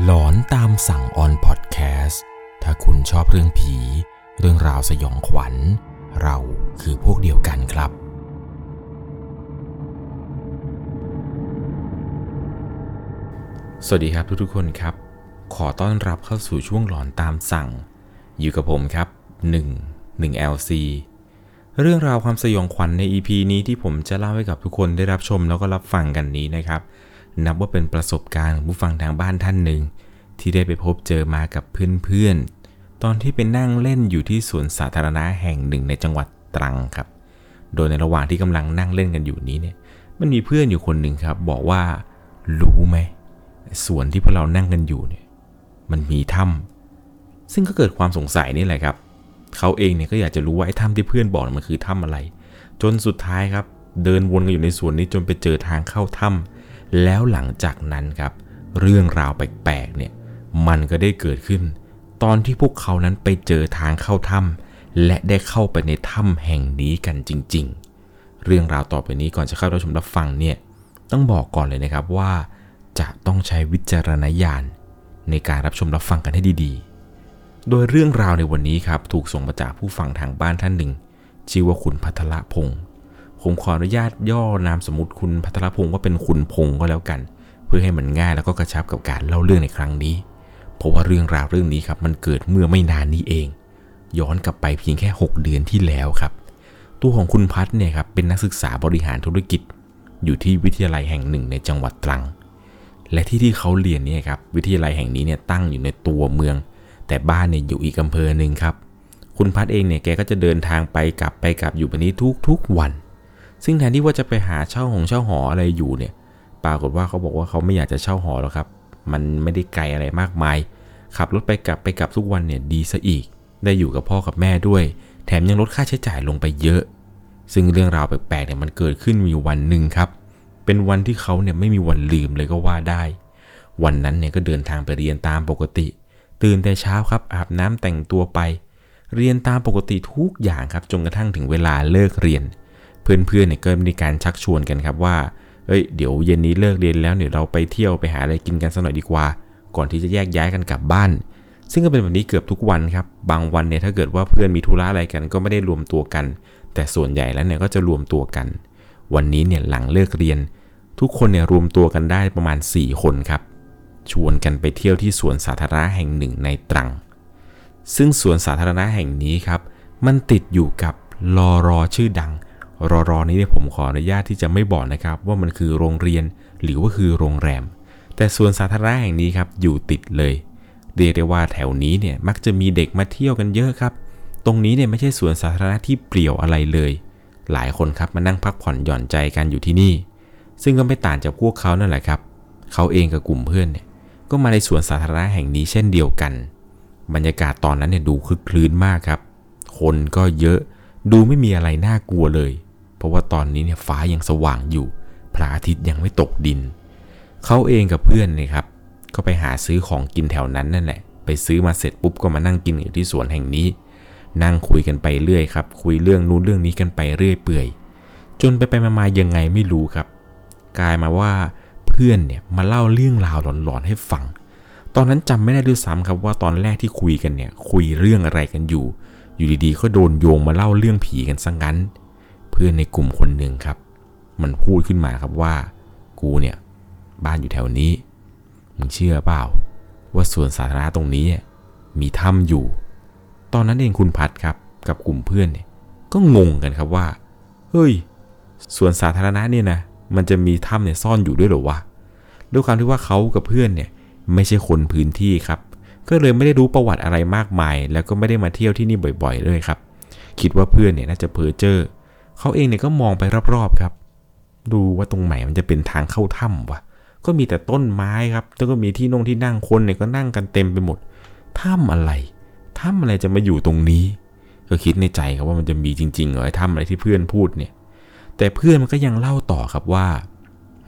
หลอนตามสั่งออนพอดแคสต์ถ้าคุณชอบเรื่องผี เรื่องราวสยองขวัญ เราคือพวกเดียวกันครับ สวัสดีครับทุกๆคนครับ ขอต้อนรับเข้าสู่ช่วงหลอนตามสั่ง อยู่กับผมครับ 1 1 LC เรื่องราวความสยองขวัญใน EP นี้ที่ผมจะเล่าให้กับทุกคนได้รับชมแล้วก็รับฟังกันนี้นะครับ นับว่าเป็นประสบการณ์ของผู้ฟังทางบ้านท่านหนึ่ง ที่ได้ไปพบเจอมากับเพื่อนๆ ตอนที่ไปนั่งเล่นอยู่ที่สวนสาธารณะแห่งหนึ่งในจังหวัดตรังครับ โดยในระหว่างที่กำลังนั่งเล่นกันอยู่นี้เนี่ย มันมีเพื่อนอยู่คนหนึ่งครับ บอกว่ารู้ไหมสวนที่พวกเรานั่งกันอยู่เนี่ย มันมีถ้ำซึ่งก็เกิดความสงสัยนี่แหละครับ เขาเองเนี่ยก็อยากจะรู้ว่าไอ้ถ้ำที่เพื่อนบอกมันคือถ้ำอะไร จนสุดท้ายครับ เดินวนกันอยู่ในสวนนี้จนไปเจอทางเข้าถ้ำ แล้วหลังจากนั้นครับ เรื่องราวแปลกๆเนี่ยมันก็ได้เกิดขึ้น ตอนที่พวกเขานั้นไปเจอทางเข้าถ้ำและได้เข้าไปในถ้ำแห่งนี้กันจริง ๆ เรื่องราวต่อไปนี้ก่อนจะเข้ารับชมรับฟังเนี่ยต้องบอกก่อนเลยนะครับว่าจะต้องใช้วิจารณญาณในการรับชมรับฟังกันให้ดีๆ โดยเรื่องราวในวันนี้ครับถูกส่งมาจากผู้ฟังทางบ้านท่านหนึ่ง ชื่อว่าคุณพัทรพงศ์ ผมขออนุญาตย่อนามสมมติคุณพัทรพงศ์ว่าเป็นคุณพงศ์ก็แล้วกัน เพื่อให้มันง่ายแล้วก็กระชับกับการเล่าเรื่องในครั้งนี้ เพราะว่าเรื่องราวเรื่องนี้ครับมันเกิดเมื่อไม่นานนี้เอง ย้อนกลับไปเพียงแค่ 6 เดือนที่แล้วครับ ตัวของคุณพัทเนี่ยครับเป็นนักศึกษาบริหารธุรกิจ อยู่ที่วิทยาลัยแห่งหนึ่งในจังหวัดตรัง และที่ที่เขาเรียนเนี่ยครับวิทยาลัยแห่งนี้เนี่ยตั้งอยู่ในตัวเมือง แต่บ้านเนี่ยอยู่อีกอำเภอหนึ่งครับ คุณพัทเองเนี่ยแกก็จะเดินทางไปกลับไปกลับอยู่แบบนี้ทุกๆวัน ซึ่งแทนที่ว่าจะไปหาเช่าหงเช่าหออะไรอยู่เนี่ย ปรากฏว่าเขาบอกว่าเขาไม่อยากจะเช่าหอแล้วครับ มันไม่ได้ไกลอะไรมากมาย ขับรถไปกลับไปกลับทุกวันเนี่ยดีซะอีก ได้อยู่กับพ่อกับแม่ด้วย แถมยังลดค่าใช้จ่ายลงไปเยอะ ซึ่งเรื่องราวแปลกๆเนี่ยมันเกิดขึ้นมีวันหนึ่งครับ เป็นวันที่เขาเนี่ยไม่มีวันลืมเลยก็ว่าได้ วันนั้นเนี่ยก็เดินทางไปเรียนตามปกติ ตื่นแต่เช้าครับอาบน้ำแต่งตัวไป เรียนตามปกติทุกอย่างครับจนกระทั่งถึงเวลาเลิกเรียน เพื่อนๆเนี่ยก็มีการชักชวนกันครับว่าเอ้ยเดี๋ยวเย็นนี้เลิกเรียนแล้วเดี๋ยเราไปเที่ยวไปหาอะไรกินกันสักหน่อยดีกว่า ก่อนที่จะแยกย้ายกันกลับบ้าน ซึ่งก็เป็นแบบนี้เกือบทุกวันครับ บางวันเนี่ยถ้าเกิดว่าเพื่อนมีธุระอะไรกันก็ไม่ได้รวมตัวกัน แต่ส่วนใหญ่แล้วเนี่ยก็จะรวมตัวกัน วันนี้เนี่ยหลังเลิกเรียน ทุกคนเนี่ยรวมตัวกันได้ประมาณ 4 คนครับ ชวนกันไปเที่ยวที่สวนสาธารณะแห่งหนึ่งในตรัง ซึ่งสวนสาธารณะแห่งนี้ครับ มันติดอยู่กับลอรอชื่อดัง รอรอนี้เนี่ยผมขออนุญาตที่จะไม่บอกนะครับ ว่ามันคือโรงเรียนหรือว่าคือโรงแรม แต่สวนสาธารณะแห่งนี้ครับอยู่ติดเลยเรียกได้ว่าแถวนี้เนี่ยมักจะมีเด็กมาเที่ยวกันเยอะครับ ตรงนี้เนี่ยไม่ใช่สวนสาธารณะที่เปลี่ยวอะไรเลย หลายคนครับมานั่งพักผ่อนหย่อนใจกันอยู่ที่นี่ ซึ่งก็ไม่ต่างจากพวกเขานั่นแหละครับ เขาเองกับกลุ่มเพื่อนเนี่ยก็มาในสวนสาธารณะแห่งนี้เช่นเดียวกัน บรรยากาศตอนนั้นเนี่ยดูคึกคลื้นมากครับ คนก็เยอะดูไม่มีอะไรน่ากลัวเลย เพราะว่าตอนนี้เนี่ยฟ้ายังสว่างอยู่ พระอาทิตย์ยังไม่ตกดิน เขาเองกับเพื่อนเนี่ยครับ ก็ไปหาซื้อของกินแถวนั้นนั่นแหละ ไปซื้อมาเสร็จปุ๊บก็มานั่งกินอยู่ที่สวนแห่งนี้ นั่งคุยกันไปเรื่อยครับ คุยเรื่องนู้นเรื่องนี้กันไปเรื่อยเปื่อย จนไปไปมาๆยังไงไม่รู้ครับ กลายมาว่าเพื่อนเนี่ยมาเล่าเรื่องราวหลอนๆให้ฟัง ตอนนั้นจำไม่ได้ด้วยซ้ำครับว่าตอนแรกที่คุยกันเนี่ยคุยเรื่องอะไรกันอยู่ อยู่ดีๆก็โดนโยงมาเล่าเรื่องผีกันซะงงั้น เพื่อนในกลุ่มคนหนึ่งครับ มันพูดขึ้นมาครับว่า กูเนี่ย บ้านอยู่แถวนี้ มึงเชื่อเปล่า ว่าสวนสาธารณะตรงนี้ มีถ้ำอยู่ ตอนนั้นเองคุณพัดครับ กับกลุ่มเพื่อนเนี่ย ก็งงกันครับว่า เฮ้ยสวนสาธารณะเนี่ยนะ มันจะมีถ้ำเนี่ยซ่อนอยู่ด้วยหรอวะ ด้วยความที่ว่าเขากับเพื่อนเนี่ย ไม่ใช่คนพื้นที่ครับ ก็เลยไม่ได้รู้ประวัติอะไรมากมาย แล้วก็ไม่ได้มาเที่ยวที่นี่บ่อยๆเลยครับ คิดว่าเพื่อนเนี่ยน่าจะเพ้อเจ้อ เขาเองเนี่ยก็มองไปรอบๆครับ ดูว่าตรงไหนมันจะเป็นทางเข้าถ้ำวะก็มีแต่ต้นไม้ครับแล้วก็มีที่นงที่นั่งคนเนี่ยก็นั่งกันเต็มไปหมดถ้ำอะไรถ้ำอะไรจะมาอยู่ตรงนี้ ก็คิดในใจครับว่ามันจะมีจริงๆเหรอถ้ำอะไรที่เพื่อนพูดเนี่ย แต่เพื่อนมันก็ยังเล่าต่อครับว่า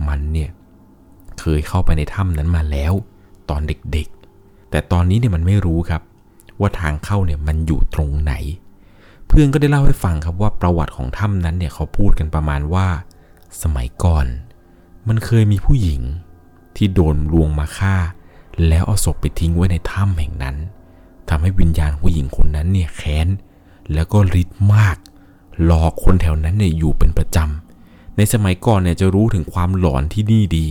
มันเนี่ยเคยเข้าไปในถ้ำนั้นมาแล้ว ตอนเด็กๆ แต่ตอนนี้เนี่ยมันไม่รู้ครับ ว่าทางเข้าเนี่ยมันอยู่ตรงไหน พื่อนก็ได้เล่าให้ฟังครับว่าประวัติของถ้ำนั้นเนี่ยเขาพูดกันประมาณว่า สมัยก่อน มันเคยมีผู้หญิงที่โดนลวงมาฆ่า แล้วเอาศพไปทิ้งไว้ในถ้ำแห่งนั้นทำให้วิญญาณผู้หญิงคนนั้นเนี่ยแค้นแล้วก็ริดมาก หลอกคนแถวนั้นเนี่ยอยู่เป็นประจำในสมัยก่อนเนี่ยจะรู้ถึงความหลอนที่นี่ดี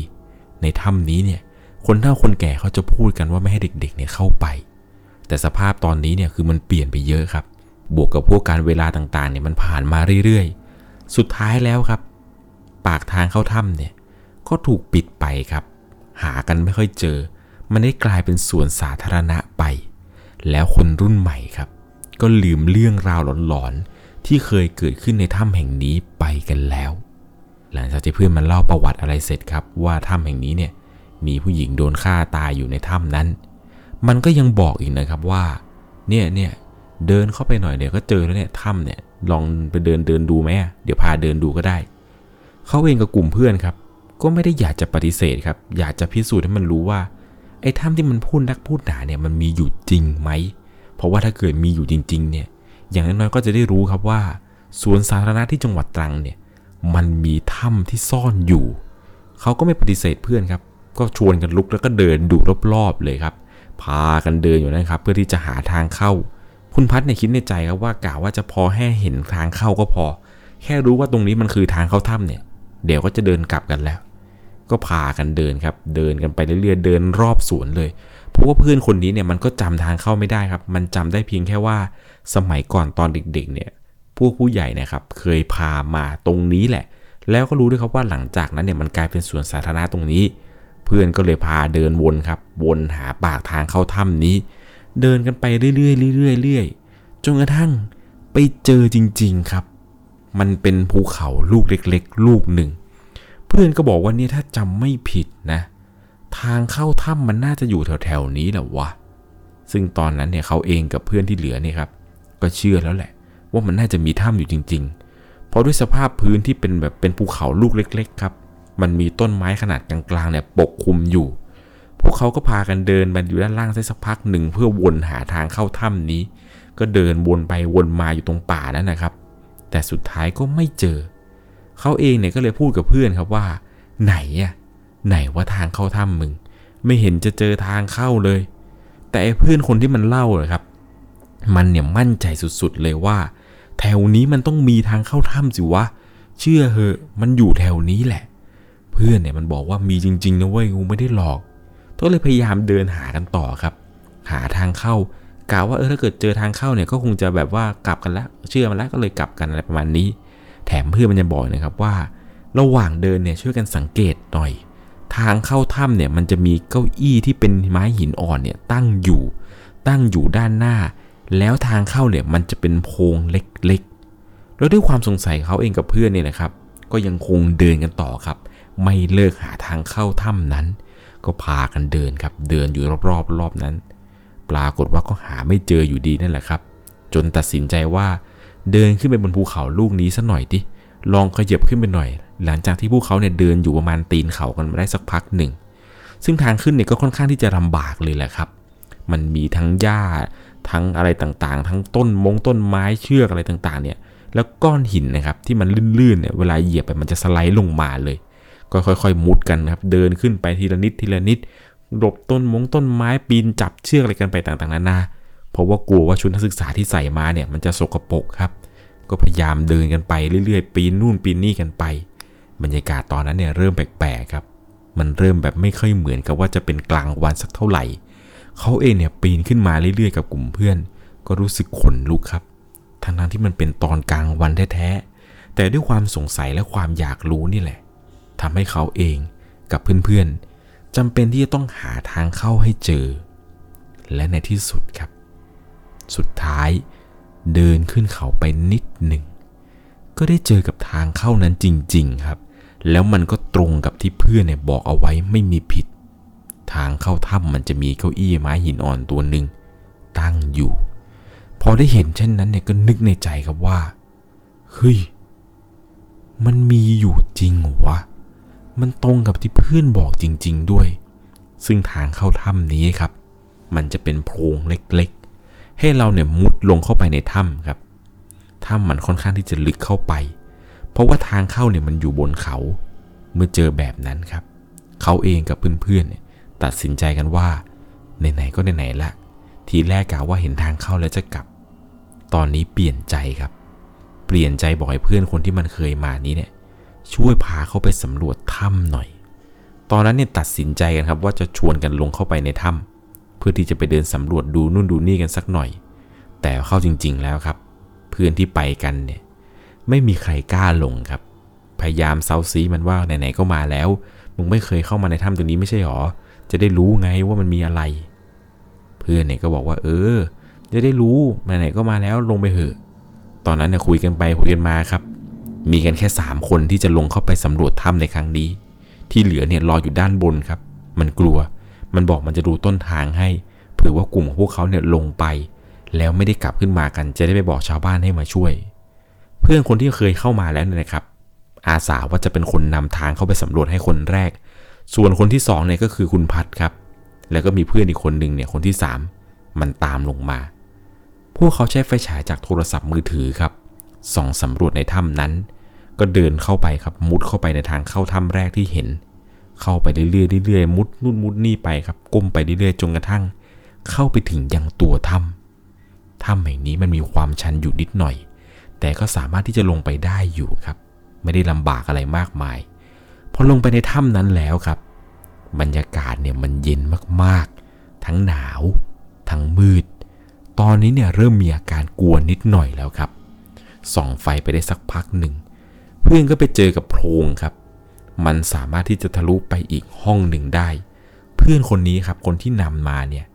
ในถ้ำนี้เนี่ยคนเฒ่าคนแก่เขาจะพูดกันว่าไม่ให้เด็กๆเนี่ยเข้าไป แต่สภาพตอนนี้เนี่ยคือมันเปลี่ยนไปเยอะครับ บวกกับพวกการเวลาต่างๆเนี่ยมันผ่านมาเรื่อยๆ สุดท้ายแล้วครับ ปากทางเข้าถ้ำเนี่ยก็ถูกปิดไปครับ หากันไม่ค่อยเจอ มันได้กลายเป็นสวนสาธารณะไป แล้วคนรุ่นใหม่ครับ ก็ลืมเรื่องราวหลอนๆ ที่เคยเกิดขึ้นในถ้ำแห่งนี้ไปกันแล้ว หลังจากที่เพื่อนมันเล่าประวัติอะไรเสร็จครับ ว่าถ้ำแห่งนี้เนี่ยมีผู้หญิงโดนฆ่าตายอยู่ในถ้ำนั้น มันก็ยังบอกอีกนะครับว่า เนี่ยเนี่ย เดินเข้าไปหน่อยเดี๋ยวก็เจอแล้วเนี่ยถ้ำเนี่ยลองไปเดินเดินดูไหมเดี๋ยวพาเดินดูก็ได้ เขาเองกับกลุ่มเพื่อนครับ ก็ไม่ได้อยากจะปฏิเสธครับ อยากจะพิสูจน์ให้มันรู้ว่า ไอ้ถ้ำที่มันพูดนักพูดหนาเนี่ยมันมีอยู่จริงไหม เพราะว่าถ้าเกิดมีอยู่จริง ๆ เนี่ย อย่างน้อยๆก็จะได้รู้ครับว่าสวนสาธารณะที่จังหวัดตรังเนี่ย มันมีถ้ำที่ซ่อนอยู่ เขาก็ไม่ปฏิเสธเพื่อนครับ ก็ชวนกันลุกแล้วก็เดินดูรอบๆเลยครับ พากันเดินอยู่นะครับ เพื่อที่จะหาทางเข้า คุณพัฒน์เนี่ยคิดในใจครับว่ากะว่าจะพอแค่เห็นทางเข้าก็พอ แค่รู้ว่าตรงนี้มันคือทางเข้าถ้ำเนี่ย เดี๋ยวก็จะเดินกลับกันแล้ว ก็พากันเดินครับ เดินกันไปเรื่อยๆเดินรอบสวนเลยเพราะว่าเพื่อนคนนี้เนี่ยมันก็จำทางเข้าไม่ได้ครับ มันจำได้เพียงแค่ว่าสมัยก่อนตอนเด็กๆเนี่ยพวกผู้ใหญ่นะครับเคยพามาตรงนี้แหละ แล้วก็รู้ด้วยครับว่าหลังจากนั้นเนี่ยมันกลายเป็นสวนสาธารณะตรงนี้ เพื่อนก็เลยพาเดินวนครับ วนหาปากทางเข้าถ้ำนี้ เดินกันไปเรื่อยๆเรื่อยๆเรื่อยๆจนกระทั่งไปเจอจริง ๆครับ มันเป็นภูเขาลูกเล็ก ๆ ลูกหนึ่ง เพื่อนก็บอกว่านี่ถ้าจำไม่ผิดนะ ทางเข้าถ้ำมันน่าจะอยู่แถวๆนี้แหละวะซึ่งตอนนั้นเนี่ยเขาเองกับเพื่อนที่เหลือเนี่ยครับ ก็เชื่อแล้วแหละ ว่ามันน่าจะมีถ้ำอยู่จริง ๆ เพราะด้วยสภาพพื้นที่เป็นแบบเป็นภูเขาลูกเล็ก ๆ ครับ มันมีต้นไม้ขนาดกลางๆเนี่ยปกคลุมอยู่ พวกเขาก็พากันเดินไปอยู่ด้านล่างสักพักหนึ่งเพื่อวนหาทางเข้าถ้ำนี้ ก็เดินวนไปวนมาอยู่ตรงป่านั้นนะครับ แต่สุดท้ายก็ไม่เจอ เขาเองเนี่ยก็เลยพูดกับเพื่อนครับว่า ไหนอะไหนว่าทางเข้าถ้ำมึง ไม่เห็นจะเจอทางเข้าเลย แต่เพื่อนคนที่มันเล่าเลยครับ มันเนี่ยมั่นใจสุดๆเลยว่า แถวนี้มันต้องมีทางเข้าถ้ำสิวะ เชื่อเหอะ มันอยู่แถวนี้แหละ เพื่อนเนี่ยมันบอกว่ามีจริงๆนะเว้ยกูไม่ได้หลอก ก็เลยพยายามเดินหากันต่อครับ หาทางเข้ากะว่าเออถ้าเกิดเจอทางเข้าเนี่ยก็คงจะแบบว่ากลับกันแล้วเชื่อมันแล้วก็เลยกลับกันอะไรประมาณนี้ แถมเพื่อนมันยังบอกนะครับว่า ระหว่างเดินเนี่ยช่วยกันสังเกตหน่อย ทางเข้าถ้ำเนี่ยมันจะมีเก้าอี้ที่เป็นไม้หินอ่อนเนี่ยตั้งอยู่ ตั้งอยู่ด้านหน้า แล้วทางเข้าเนี่ยมันจะเป็นโพรงเล็กๆ แล้วด้วยความสงสัยเขาเองกับเพื่อนเนี่ยนะครับ ก็ยังคงเดินกันต่อครับ ไม่เลิกหาทางเข้าถ้ำนั้น ก็พากันเดินครับ เดินอยู่รอบๆรอบนั้น ปรากฏว่าก็หาไม่เจออยู่ดีนั่นแหละครับ จนตัดสินใจว่า เดินขึ้นไปบนภูเขาลูกนี้สัหน่อยดิ ลองขยับขึ้นไปหน่อย หลังจากที่พวกเขาเนี่ยเดินอยู่ประมาณตีนเขากันมาได้สักพักหนึ่ง ซึ่งทางขึ้นเนี่ยก็ค่อนข้างที่จะลำบากเลยแหละครับ มันมีทั้งหญ้า ทั้งอะไรต่างๆ ทั้งต้นมงต้นไม้เชือกอะไรต่างๆ เนี่ย แล้วก้อนหินนะครับที่มันลื่นๆเนี่ย เวลาเหยียบไปมันจะสไลด์ลงมาเลย ก็ค่อยๆ มุดกันนะครับ เดินขึ้นไปทีละนิดทีละนิด หลบต้นมงต้นไม้ปีนจับเชือกอะไรกันไปต่างๆนานา เพราะว่ากลัวว่าชุดนักศึกษาที่ใส่มาเนี่ยมันจะสกปรกครับ ก็พยายามเดินกันไปเรื่อยๆ ปีนนู่นปีนนี่กันไป บรรยากาศตอนนั้นเนี่ยเริ่มแปลกๆครับ มันเริ่มแบบไม่ค่อยเหมือนกับว่าจะเป็นกลางวันสักเท่าไหร่ เขาเองเนี่ยปีนขึ้นมาเรื่อยๆ กับกลุ่มเพื่อน ก็รู้สึกขนลุกครับ ทั้งๆที่มันเป็นตอนกลางวันแท้ๆ แต่ด้วยความสงสัยและความอยากรู้นี่แหละ ทำให้เขาเองกับเพื่อนๆจำเป็นที่จะต้องหาทางเข้าให้เจอ และในที่สุดครับ สุดท้ายเดินขึ้นเขาไปนิดหนึ่ง ก็ได้เจอกับทางเข้านั้นจริง ๆครับ แล้วมันก็ตรงกับที่เพื่อนเนี่ยบอกเอาไว้ไม่มีผิด ทางเข้าถ้ำมันจะมีเก้าอี้ไม้หินอ่อนตัวหนึ่งตั้งอยู่ พอได้เห็นเช่นนั้นเนี่ยก็นึกในใจครับว่าเฮ้ยมันมีอยู่จริงวะ มันตรงกับที่เพื่อนบอกจริง ๆ ด้วย ซึ่งทางเข้าถ้ำนี้ครับ มันจะเป็นโพรงเล็กๆ ให้เราเนี่ยมุดลงเข้าไปในถ้ำครับ ถ้ำมันค่อนข้างที่จะลึกเข้าไป เพราะว่าทางเข้าเนี่ยมันอยู่บนเขา เมื่อเจอแบบนั้นครับ เขาเองกับเพื่อนๆเนี่ยตัดสินใจกันว่าไหนๆก็ไหนๆละ ทีแรกกะว่าเห็นทางเข้าแล้วจะกลับ ตอนนี้เปลี่ยนใจครับ เปลี่ยนใจบอกให้เพื่อนคนที่มันเคยมานี้เนี่ย ช่วยพาเขาไปสำรวจถ้ำหน่อย ตอนนั้นเนี่ยตัดสินใจกันครับว่าจะชวนกันลงเข้าไปในถ้ำเพื่อที่จะไปเดินสำรวจดูนู่นดูนี่กันสักหน่อย แต่เข้าจริง ๆ แล้วครับ เพื่อนที่ไปกันเนี่ยไม่มีใครกล้าลงครับ พยายามเซาซีมันว่าไหนๆก็มาแล้ว มึงไม่เคยเข้ามาในถ้ำตรงนี้ไม่ใช่หรอ จะได้รู้ไงว่ามันมีอะไร เพื่อนเนี่ยก็บอกว่า เออ จะได้รู้ไหนๆก็มาแล้วลงไปเถอะ ตอนนั้นเนี่ยคุยกันไปคุยกันมาครับ มีกันแค่ 3 คนที่จะลงเข้าไปสำรวจถ้ำในครั้งนี้ ที่เหลือเนี่ยรออยู่ด้านบนครับ มันกลัว มันบอกมันจะดูต้นทางให้ เผื่อว่ากลุ่มของพวกเขาเนี่ยลงไป แล้วไม่ได้กลับขึ้นมากัน จะได้ไปบอกชาวบ้านให้มาช่วย เพื่อนคนที่เคยเข้ามาแล้วเนี่ยนะครับ อาสาว่าจะเป็นคนนำทางเข้าไปสำรวจให้คนแรก ส่วนคนที่สองเนี่ยก็คือคุณพัดครับ แล้วก็มีเพื่อนอีกคนหนึ่งเนี่ยคนที่สามมันตามลงมา พวกเขาใช้ไฟฉายจากโทรศัพท์มือถือครับ ส่องสำรวจในถ้ำนั้น ก็เดินเข้าไปครับมุดเข้าไปในทางเข้าถ้ำแรกที่เห็น เข้าไปเรื่อยๆเรื่อยๆมุดนู่นมุดนี่ไปครับก้มไปเรื่อยๆจนกระทั่ง เข้าไปถึงยังตัวถ้ำถ้ำแห่งนี้มันมีความชันอยู่นิดหน่อย แต่ก็สามารถที่จะลงไปได้อยู่ครับ ไม่ได้ลำบากอะไรมากมายพอลงไปในถ้ำนั้นแล้วครับ บรรยากาศเนี่ยมันเย็นมากๆ ทั้งหนาว ทั้งมืด ตอนนี้เนี่ยเริ่มมีอาการกลัวนิดหน่อยแล้วครับ ส่องไฟไปได้สักพักหนึ่ง เพื่อนก็ไปเจอกับโพรงครับ มันสามารถที่จะทะลุไปอีกห้องหนึ่งได้ เพื่อนคนนี้ครับคนที่นำมาเนี่ย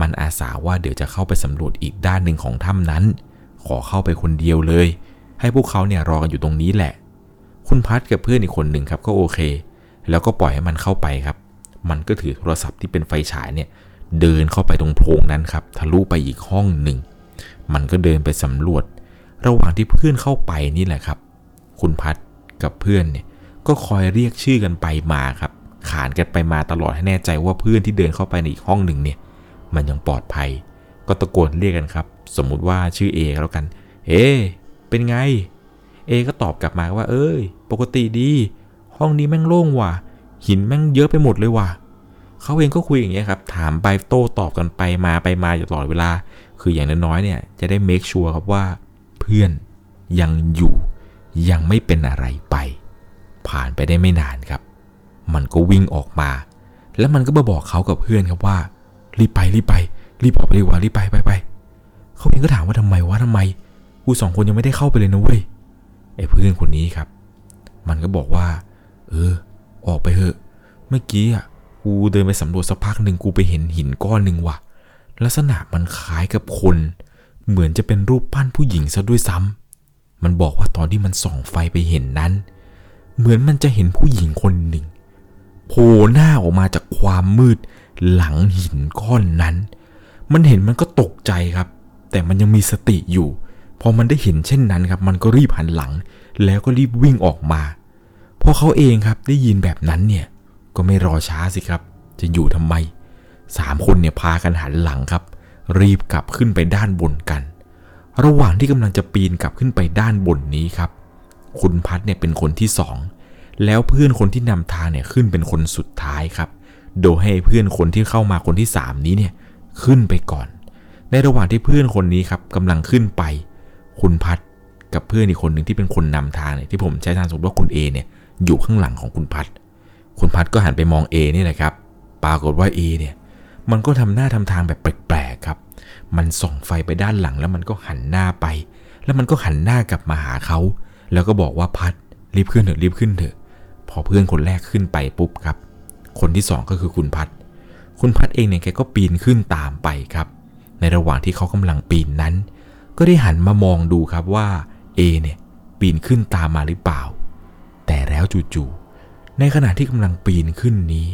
มันอาสาว่าเดี๋ยวจะเข้าไปสำรวจอีกด้านหนึ่งของถ้ำนั้น ขอเข้าไปคนเดียวเลย ให้พวกเขาเนี่ยรอกันอยู่ตรงนี้แหละ คุณพัดกับเพื่อนอีกคนหนึ่งครับก็โอเค แล้วก็ปล่อยให้มันเข้าไปครับ มันก็ถือโทรศัพท์ที่เป็นไฟฉายเนี่ยเดินเข้าไปตรงโพรงนั้นครับ ทะลุไปอีกห้องหนึ่ง มันก็เดินไปสำรวจ ระหว่างที่เพื่อนเข้าไปนี่แหละครับ คุณพัดกับเพื่อนเนี่ยก็คอยเรียกชื่อกันไปมาครับ ขานกันไปมาตลอดให้แน่ใจว่าเพื่อนที่เดินเข้าไปในอีกห้องหนึ่งเนี่ย มันยังปลอดภัย ก็ตะโกนเรียกกันครับ สมมุติว่าชื่อเอแล้วกัน เอ เป็นไง เอก็ตอบกลับมาว่า เอ้ย ปกติดี ห้องนี้แม่งโล่งว่ะ หินแม่งเยอะไปหมดเลยว่ะเขาเองก็คุยอย่างเงี้ยครับ ถามไปโต้ตอบกันไปมาไปมาอยู่ตลอดเวลา คืออย่างน้อยๆเนี่ยจะได้เมคชัวร์ครับว่า เพื่อนยังอยู่ยังไม่เป็นอะไรไป ผ่านไปได้ไม่นานครับ มันก็วิ่งออกมา แล้วมันก็มาบอกเขากับเพื่อนครับว่า รีบไปรีบไปรีบออกไปดีกว่ารีบไปไปไปเขาเองก็ถามว่าทำไมวะทำไมกูสองคนยังไม่ได้เข้าไปเลยนะเว้ยไอ้เพื่อนคนนี้ครับ มันก็บอกว่า เออ ออกไปเถอะเมื่อกี้อะกูเดินไปสำรวจสักพักหนึ่งกูไปเห็นหินก้อนหนึ่งว่ะ ลักษณะมันคล้ายกับคน เหมือนจะเป็นรูปปั้นผู้หญิงซะด้วยซ้ำมันบอกว่าตอนที่มันส่องไฟไปเห็นนั้น เหมือนมันจะเห็นผู้หญิงคนหนึ่งโผล่หน้าออกมาจากความมืดหลังหินก้อนนั้น มันเห็นมันก็ตกใจครับ แต่มันยังมีสติอยู่ พอมันได้เห็นเช่นนั้นครับ มันก็รีบหันหลัง แล้วก็รีบวิ่งออกมา พอเขาเองครับได้ยินแบบนั้นเนี่ย ก็ไม่รอช้าสิครับ จะอยู่ทำไมสามคนเนี่ยพากันหันหลังครับ รีบกลับขึ้นไปด้านบนกัน ระหว่างที่กำลังจะปีนกลับขึ้นไปด้านบนนี้ครับ คุณพัดเนี่ยเป็นคนที่สองแล้วเพื่อนคนที่นำทางเนี่ยขึ้นเป็นคนสุดท้ายครับ โดยให้เพื่อนคนที่เข้ามาคนที่สามนี้เนี่ยขึ้นไปก่อน ในระหว่างที่เพื่อนคนนี้ครับกำลังขึ้นไป คุณพัดกับเพื่อนอีกคนหนึ่งที่เป็นคนนำทางเนี่ยที่ผมใช้ทางสมมติว่าคุณเอเนี่ยอยู่ข้างหลังของคุณพัด คุณพัดก็หันไปมองเอนี่แหละครับ ปรากฏว่าเอเนี่ย มันก็ทำหน้าทำทางแบบแปลกๆครับ มันส่องไฟไปด้านหลังแล้วมันก็หันหน้าไป แล้วมันก็หันหน้ากลับมาหาเขา แล้วก็บอกว่าพัดรีบขึ้นเถอะรีบขึ้นเถอะ พอเพื่อนคนแรกขึ้นไปปุ๊บครับ คนที่สองก็คือคุณพัด คุณพัดเองเนี่ยแกก็ปีนขึ้นตามไปครับ ในระหว่างที่เขากำลังปีนนั้น ก็ได้หันมามองดูครับว่าเอเนี่ยปีนขึ้นตามมาหรือเปล่า แต่แล้วจู่ๆในขณะที่กำลังปีนขึ้นนี้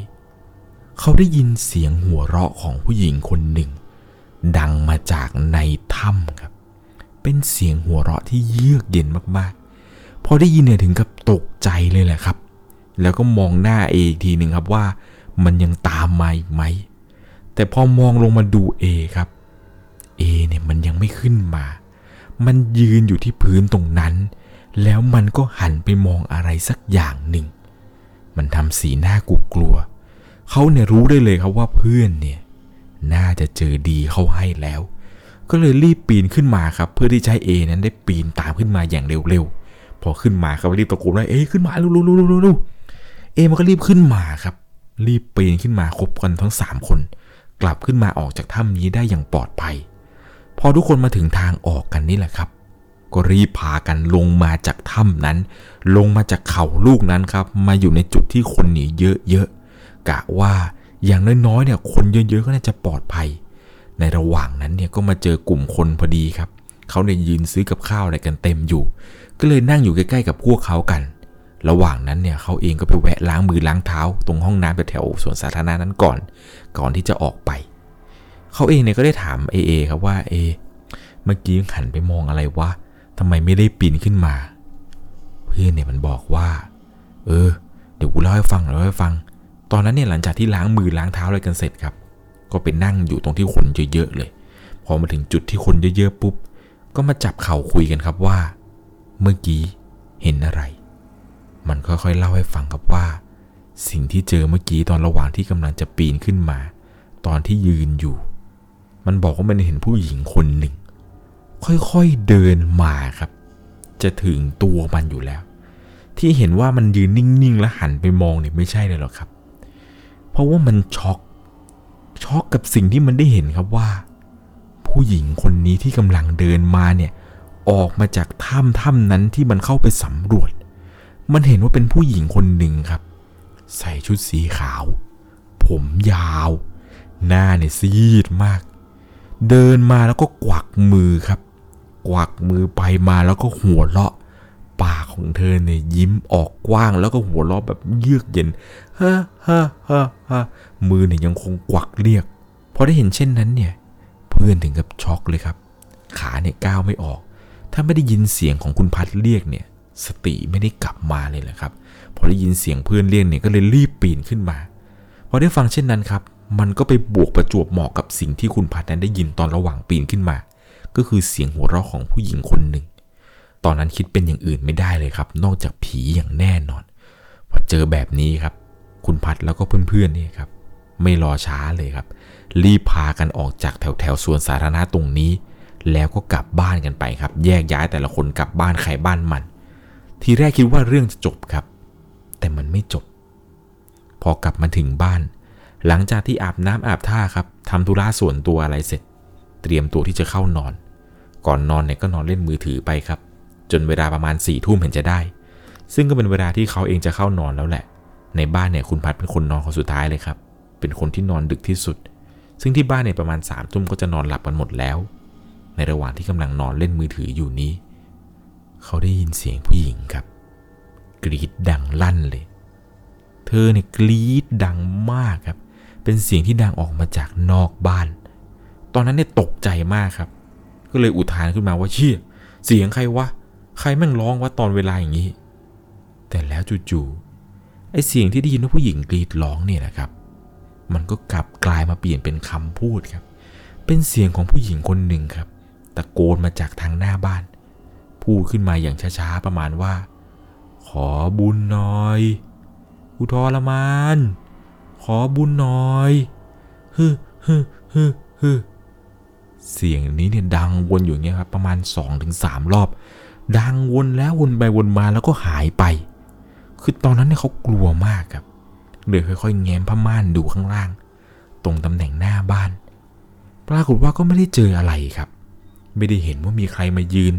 เขาได้ยินเสียงหัวเราะของผู้หญิงคนหนึ่ง ดังมาจากในถ้ำครับ เป็นเสียงหัวเราะที่เยือกเย็นมากๆ พอได้ยินเนี่ยถึงกับตกใจเลยแหละครับ แล้วก็มองหน้าเออีกทีหนึ่งครับว่ามันยังตามมาอีกไหม แต่พอมองลงมาดูเอครับเอเนี่ยมันยังไม่ขึ้นมา มันยืนอยู่ที่พื้นตรงนั้น แล้วมันก็หันไปมองอะไรสักอย่างหนึ่ง มันทำสีหน้ากลัวกลัว เขาเนี่ยรู้ได้เลยครับว่าเพื่อนเนี่ยน่าจะเจอดีเขาให้แล้ว ก็เลยรีบปีนขึ้นมาครับ เพื่อที่จะให้เอนั้นได้ปีนตามขึ้นมาอย่างเร็วๆ พอขึ้นมาครับรีบตะโกนว่าเอขึ้นมาเร็วๆๆๆเอมันก็รีบขึ้นมาครับ รีบปีนขึ้นมาคบกันทั้งสามคน กลับขึ้นมาออกจากถ้ำนี้ได้อย่างปลอดภัย พอทุกคนมาถึงทางออกกันนี่แหละครับ ก็รีบพากันลงมาจากถ้ำนั้น ลงมาจากเขาลูกนั้นครับ มาอยู่ในจุดที่คนหนีเยอะๆ กะว่าอย่างน้อยๆเนี่ยคนเยอะๆก็น่าจะปลอดภัย ในระหว่างนั้นเนี่ยก็มาเจอกลุ่มคนพอดีครับเขาเนี่ยยืนซื้อกับข้าวอะไรกันเต็มอยู่ ก็เลยนั่งอยู่ใกล้ๆกับพวกเขากัน ระหว่างนั้นเนี่ยเขาเองก็ไปแวะล้างมือล้างเท้า ตรงห้องน้ำแถวสวนสาธารณะนั้นก่อน ก่อนที่จะออกไปเขาเองเนี่ยก็ได้ถามเอเอครับว่าเอเมื่อกี้หันไปมองอะไรวะทำไมไม่ได้ปีนขึ้นมา เพื่อนเนี่ยมันบอกว่า เออ เดี๋ยวกูเล่าให้ฟังเล่าให้ฟัง ตอนนั้นเนี่ยหลังจากที่ล้างมือล้างเท้าอะไรกันเสร็จครับ ก็ไปนั่งอยู่ตรงที่คนเยอะๆเลย พอมาถึงจุดที่คนเยอะๆปุ๊บ ก็มาจับเข่าคุยกันครับว่า เมื่อกี้เห็นอะไร มันค่อยๆเล่าให้ฟังครับว่า สิ่งที่เจอเมื่อกี้ตอนระหว่างที่กำลังจะปีนขึ้นมา ตอนที่ยืนอยู่ มันบอกว่ามันเห็นผู้หญิงคนหนึ่ง ค่อยๆเดินมาครับ จะถึงตัวมันอยู่แล้ว ที่เห็นว่ามันยืนนิ่งๆ และหันไปมองเนี่ยไม่ใช่เลยหรอกครับ เพราะว่ามันช็อกช็อกกับสิ่งที่มันได้เห็นครับว่า ผู้หญิงคนนี้ที่กำลังเดินมาเนี่ยออกมาจากถ้ำถ้ำนั้นที่มันเข้าไปสำรวจ มันเห็นว่าเป็นผู้หญิงคนหนึ่งครับ ใส่ชุดสีขาว ผมยาว หน้าเนี่ยซีดมาก เดินมาแล้วก็กวักมือครับ กวักมือไปมาแล้วก็หัวเราะ ปากของเธอเนี่ยยิ้มออกกว้างแล้วก็หัวเราะแบบเยือกเย็น ฮ่าฮ่าฮ่าฮ่ามือเนี่ยยังคงกวักเรียก พอได้เห็นเช่นนั้นเนี่ย เพื่อนถึงกับช็อกเลยครับ ขาเนี่ยก้าวไม่ออก ถ้าไม่ได้ยินเสียงของคุณพัดเรียกเนี่ย สติไม่ได้กลับมาเลยแหละครับ พอได้ยินเสียงเพื่อนเรียกเนี่ยก็เลยรีบปีนขึ้นมา พอได้ฟังเช่นนั้นครับ มันก็ไปบวกประจวบเหมาะกับสิ่งที่คุณพัดนั้นได้ยินตอนระหว่างปีนขึ้นมา ก็คือเสียงหัวเราะของผู้หญิงคนหนึ่ง ตอนนั้นคิดเป็นอย่างอื่นไม่ได้เลยครับ นอกจากผีอย่างแน่นอน พอเจอแบบนี้ครับ คุณพัดแล้วก็เพื่อนๆนี่ครับ ไม่รอช้าเลยครับ รีบพากันออกจากแถวแถวสวนสาธารณะตรงนี้ แล้วก็กลับบ้านกันไปครับ แยกย้ายแต่ละคนกลับบ้านใครบ้านมัน ทีแรกคิดว่าเรื่องจะจบครับ แต่มันไม่จบ พอกลับมาถึงบ้าน หลังจากที่อาบน้ำอาบท่าครับทำธุระส่วนตัวอะไรเสร็จ เตรียมตัวที่จะเข้านอน ก่อนนอนเนี่ยก็นอนเล่นมือถือไปครับ จนเวลาประมาณสี่ทุ่มเห็นจะได้ ซึ่งก็เป็นเวลาที่เขาเองจะเข้านอนแล้วแหละ ในบ้านเนี่ยคุณพัดเป็นคนนอนคนสุดท้ายเลยครับ เป็นคนที่นอนดึกที่สุด ซึ่งที่บ้านเนี่ยประมาณสามทุ่มก็จะนอนหลับกันหมดแล้ว ในระหว่างที่กำลังนอนเล่นมือถืออยู่นี้ เขาได้ยินเสียงผู้หญิงครับ กรีดดังลั่นเลย เธอเนี่ยกรีดดังมากครับ เป็นเสียงที่ดังออกมาจากนอกบ้าน ตอนนั้นเนี่ยตกใจมากครับ ก็เลยอุทานขึ้นมาว่าเชี่ยเสียงใครวะ ใครแม่งร้องวะตอนเวลาอย่างนี้ แต่แล้วจู่ๆ ไอ้เสียงที่ได้ยินว่าผู้หญิงกรีดร้องเนี่ยนะครับ มันก็กลับกลายมาเปลี่ยนเป็นคำพูดครับ เป็นเสียงของผู้หญิงคนหนึ่งครับ ตะโกนมาจากทางหน้าบ้าน พูดขึ้นมาอย่างช้าๆประมาณว่า ขอบุญหน่อยอุทรมาน ขอบุญหน่อยฮึฮึฮึฮึเสียงนี้เนี่ยดังวนอยู่เงี้ยครับประมาณ 2-3 รอบ ดังวนแล้ววนไปวนมาแล้วก็หายไป คือตอนนั้นเนี่ยเขากลัวมากครับเลยค่อยๆ แง้มผ้าม่านดูข้างล่าง ตรงตำแหน่งหน้าบ้าน ปรากฏว่าก็ไม่ได้เจออะไรครับ ไม่ได้เห็นว่ามีใครมายืน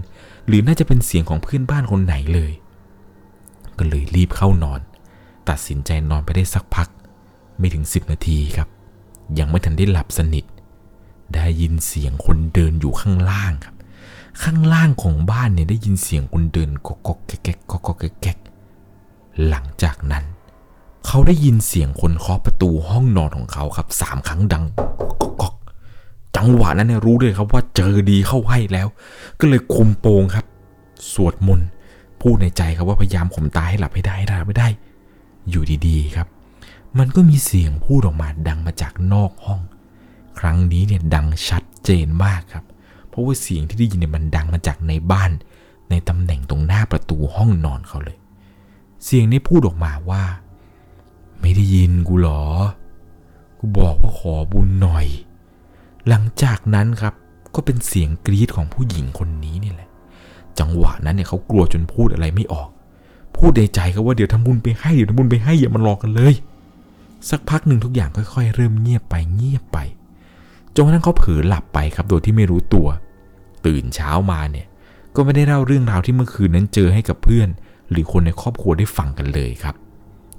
หรือน่าจะเป็นเสียงของเพื่อนบ้านคนไหนเลย ก็เลยรีบเข้านอน ตัดสินใจนอนไปได้สักพัก ไม่ถึง 10 นาทีครับ ยังไม่ทันได้หลับสนิท ได้ยินเสียงคนเดินอยู่ข้างล่างครับ ข้างล่างของบ้านเนี่ยได้ยินเสียงคนเดินกอกก๊อกแก๊กแก๊กก๊อกก๊อกแก๊กแกกหลังจากนั้น เขาได้ยินเสียงคนเคาะประตูห้องนอนของเขาครับสามครั้งดังก๊อกก๊กจังหวะนั้นเนี่ยรู้เลยครับว่าเจอดีเข้าให้แล้ว ก็เลยคุมโปงครับ สวดมนต์พูดในใจครับว่าพยายามข่มตาให้หลับให้ได้ให้หลับไม่ได้ อยู่ดีๆครับ มันก็มีเสียงพูดออกมาดังมาจากนอกห้อง ครั้งนี้เนี่ยดังชัดเจนมากครับ เพราะว่าเสียงที่ได้ยินเนี่ยมันดังมาจากในบ้าน ในตำแหน่งตรงหน้าประตูห้องนอนเขาเลย เสียงนี้พูดออกมาว่า ไม่ได้ยินกูหรอ กูบอกว่าขอบุญหน่อย หลังจากนั้นครับก็เป็นเสียงกรีดของผู้หญิงคนนี้นี่แหละ จังหวะนั้นเนี่ยเขากลัวจนพูดอะไรไม่ออก พูดในใจเขาว่าเดี๋ยวทำบุญไปให้เดี๋ยวทำบุญไปให้อย่ามาหลอกกันเลย สักพักหนึ่งทุกอย่างค่อย ๆ เริ่มเงียบไปเงียบไปจนกระทั่งเขาเผลอหลับไปครับโดยที่ไม่รู้ตัว ตื่นเช้ามาเนี่ย ก็ไม่ได้เล่าเรื่องราวที่เมื่อคืนนั้นเจอให้กับเพื่อน หรือคนในครอบครัวได้ฟังกันเลยครับ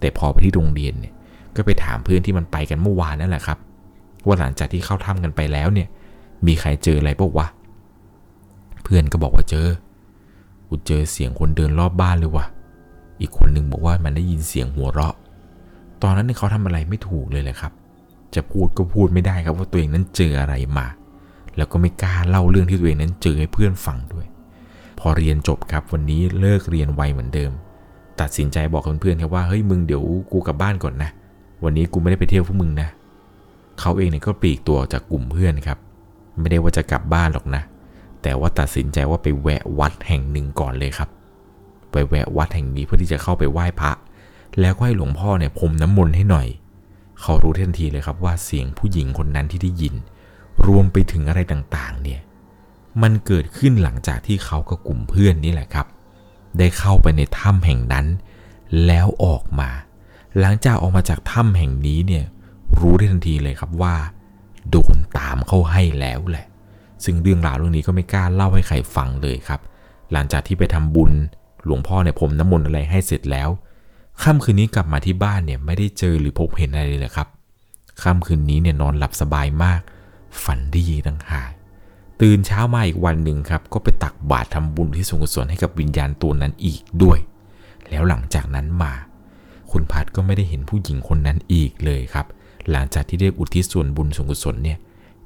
แต่พอไปที่โรงเรียนเนี่ยก็ไปถามเพื่อนที่มันไปกันเมื่อวานนั่นแหละครับ ว่าหลังจากที่เข้าถ้ำกันไปแล้วเนี่ย มีใครเจออะไรปะวะเพื่อนก็บอกว่าเจอกูเจอเสียงคนเดินรอบบ้านเลยวะอีกคนหนึ่งบอกว่ามันได้ยินเสียงหัวเราะ ตอนนั้นเขาทำอะไรไม่ถูกเลยแหละครับ จะพูดก็พูดไม่ได้ครับว่าตัวเองนั้นเจออะไรมา แล้วก็ไม่กล้าเล่าเรื่องที่ตัวเองนั้นเจอให้เพื่อนฟังด้วย พอเรียนจบครับวันนี้เลิกเรียนไวเหมือนเดิม ตัดสินใจบอกเพื่อนๆครับว่าเฮ้ยมึงเดี๋ยวกูกลับบ้านก่อนนะ วันนี้กูไม่ได้ไปเที่ยวพวกมึงนะ เขาเองเนี่ยก็ปลีกตัวจากกลุ่มเพื่อนครับ ไม่ได้ว่าจะกลับบ้านหรอกนะ แต่ว่าตัดสินใจว่าไปแวะวัดแห่งหนึ่งก่อนเลยครับ ไปแวะวัดแห่งนี้เพื่อที่จะเข้าไปไหว้พระ แล้วก็ให้หลวงพ่อเนี่ยพรมน้ำมนต์ให้หน่อย เขารู้ทันทีเลยครับว่าเสียงผู้หญิงคนนั้นที่ได้ยิน รวมไปถึงอะไรต่างๆ เนี่ย มันเกิดขึ้นหลังจากที่เขากับกลุ่มเพื่อนนี่แหละครับ ได้เข้าไปในถ้ำแห่งนั้น แล้วออกมา หลังจากออกมาจากถ้ำแห่งนี้เนี่ยรู้ได้ทันทีเลยครับว่า โดนตามเข้าให้แล้วแหละ ซึ่งเรื่องราวเรื่องนี้ก็ไม่กล้าเล่าให้ใครฟังเลยครับ หลังจากที่ไปทำบุญหลวงพ่อเนี่ยผมน้ำมนต์อะไรให้เสร็จแล้วค่ำคืนนี้กลับมาที่บ้านเนี่ยไม่ได้เจอหรือพบเห็นอะไรเลยครับค่ำคืนนี้เนี่ยนอนหลับสบายมาก ฝันดีต่างหาก ตื่นเช้ามาอีกวันหนึ่งครับ ก็ไปตักบาตรทำบุญที่สงกุศลให้กับวิญญาณตัวนั้นอีกด้วย แล้วหลังจากนั้นมา คุณพัดก็ไม่ได้เห็นผู้หญิงคนนั้นอีกเลยครับ หลังจากที่ได้อุทิศส่วนบุญส่วนกุศลเนี่ย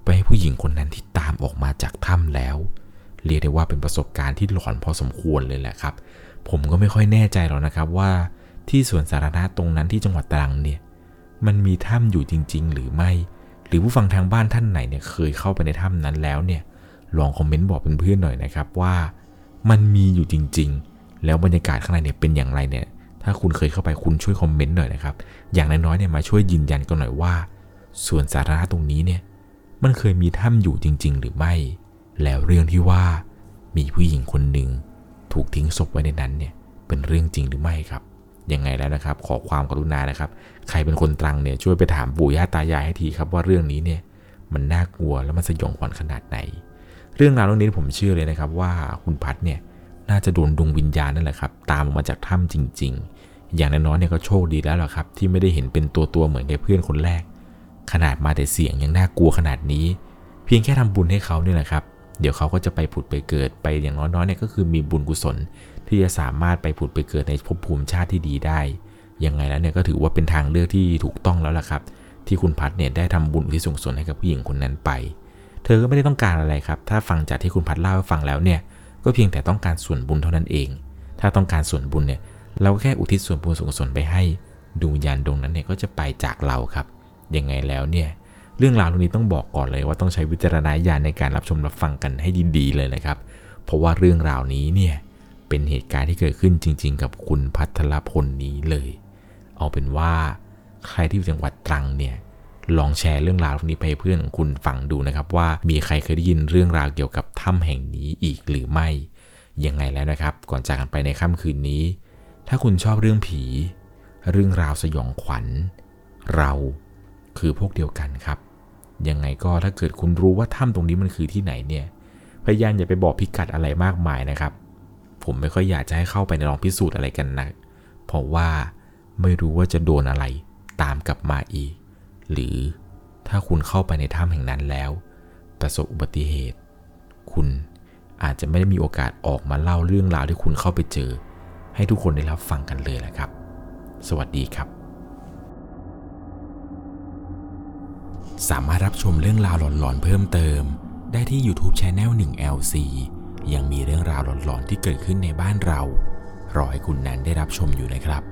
ไปให้ผู้หญิงคนนั้นที่ตามออกมาจากถ้ำแล้ว เรียกได้ว่าเป็นประสบการณ์ที่หลอนพอสมควรเลยแหละครับ ผมก็ไม่ค่อยแน่ใจหรอกนะครับว่าที่สวนสาธารณะตรงนั้นที่จังหวัดตรังเนี่ยมันมีถ้ำอยู่จริง ๆ หรือไม่ หรือผู้ฟังทางบ้านท่านไหนเนี่ยเคยเข้าไปในถ้ำนั้นแล้วเนี่ย ลองคอมเมนต์บอกเพื่อนๆหน่อยนะครับว่ามันมีอยู่จริง ๆ แล้วบรรยากาศข้างในเนี่ยเป็นอย่างไรเนี่ย ถ้าคุณเคยเข้าไปคุณช่วยคอมเมนต์หน่อยนะครับ อย่างน้อยๆเนี่ยมาช่วยยืนยันกันหน่อยว่าส่วนสาธารณะตรงนี้เนี่ย มันเคยมีถ้ำอยู่จริง ๆ หรือไม่ แล้วเรื่องที่ว่ามีผู้หญิงคนหนึ่งถูกทิ้งศพไว้ในนั้นเนี่ย เป็นเรื่องจริงหรือไม่ครับ ยังไงแล้วนะครับ ขอความกรุณานะครับ ใครเป็นคนตรังเนี่ยช่วยไปถามปู่ย่าตายายให้ทีครับว่าเรื่องนี้เนี่ย มันน่ากลัวแล้วมันสยองขวัญขนาดไหน เรื่องราวเรื่องนี้ผมเชื่อเลยนะครับว่าคุณพัดเนี่ยน่าจะโดนดวงวิญญาณนั่นแหละครับ ตามออกมาจากถ้ำจริง ๆ อย่างน้อยๆเนี่ยก็โชคดีแล้วล่ะครับ ที่ไม่ได้เห็นเป็นตัวตัวๆเหมือนกับเพื่อนคนแรก ขนาดมาแต่เสียงยังน่ากลัวขนาดนี้ เพียงแค่ทำบุญให้เขาเนี่ยแหละครับ เดี๋ยวเขาก็จะไปผุดไปเกิดไปอย่างน้อยๆเนี่ยก็คือมีบุญกุศล ที่จะสามารถไปผุดไปเกิดในภพภูมิชาติที่ดีได้ยังไงแล้วเนี่ยก็ถือว่าเป็นทางเลือกที่ถูกต้องแล้วล่ะครับ ที่คุณพัดเนี่ยได้ทำบุญอุที่ส่งส่วนให้กับผู้หญิงคนนั้นไป เธอก็ไม่ได้ต้องการอะไรครับ ถ้าฟังจากที่คุณพัดเล่าให้ฟังแล้วเนี่ย ก็เพียงแต่ต้องการส่วนบุญเท่านั้นเอง ถ้าต้องการส่วนบุญเนี่ย เราก็แค่อุทิศส่วนบุญส่วนกุศลไปให้ดวงวิญญาณดวงนั้นเนี่ยก็จะไปจากเราครับ ยังไงแล้วเนี่ย เรื่องราวตรงนี้ต้องบอกก่อนเลยว่าต้องใช้วิจารณญาณในการรับชมรับฟังกันให้ดีๆเลยนะครับ เพราะว่าเรื่องราวนี้เนี่ยเป็นเหตุการณ์ที่เกิดขึ้นจริง ๆ กับคุณพัทรพลนี้เลย เอาเป็นว่าใครที่อยู่จังหวัดตรังเนี่ย ลองแชร์เรื่องราวนี้ไปให้เพื่อนของคุณฟังดูนะครับว่ามีใครเคยได้ยินเรื่องราวเกี่ยวกับถ้ำแห่งนี้อีกหรือไม่ ยังไงแล้วนะครับ ก่อนจากกันไปในค่ำคืนนี้ ถ้าคุณชอบเรื่องผี เรื่องราวสยองขวัญ เราคือพวกเดียวกันครับยังไงก็ถ้าเกิดคุณรู้ว่าถ้ำตรงนี้มันคือที่ไหนเนี่ย พยายามอย่าไปบอกพิกัดอะไรมากมายนะครับ ผมไม่ค่อยอยากจะให้เข้าไปในลองพิสูจน์อะไรกันนะเพราะว่าไม่รู้ว่าจะโดนอะไรตามกลับมาอีก หรือถ้าคุณเข้าไปในถ้ำแห่งนั้นแล้ว ประสบอุบัติเหตุ คุณอาจจะไม่ได้มีโอกาสออกมาเล่าเรื่องราวที่คุณเข้าไปเจอ ให้ทุกคนได้รับฟังกันเลยแหละครับ สวัสดีครับ สามารถรับชมเรื่องราวหลอนๆเพิ่มเติม ได้ที่ YouTube Channel 1 LC ยังมีเรื่องราวหลอนๆที่เกิดขึ้นในบ้านเรา รอให้คุณแนนได้รับชมอยู่นะครับ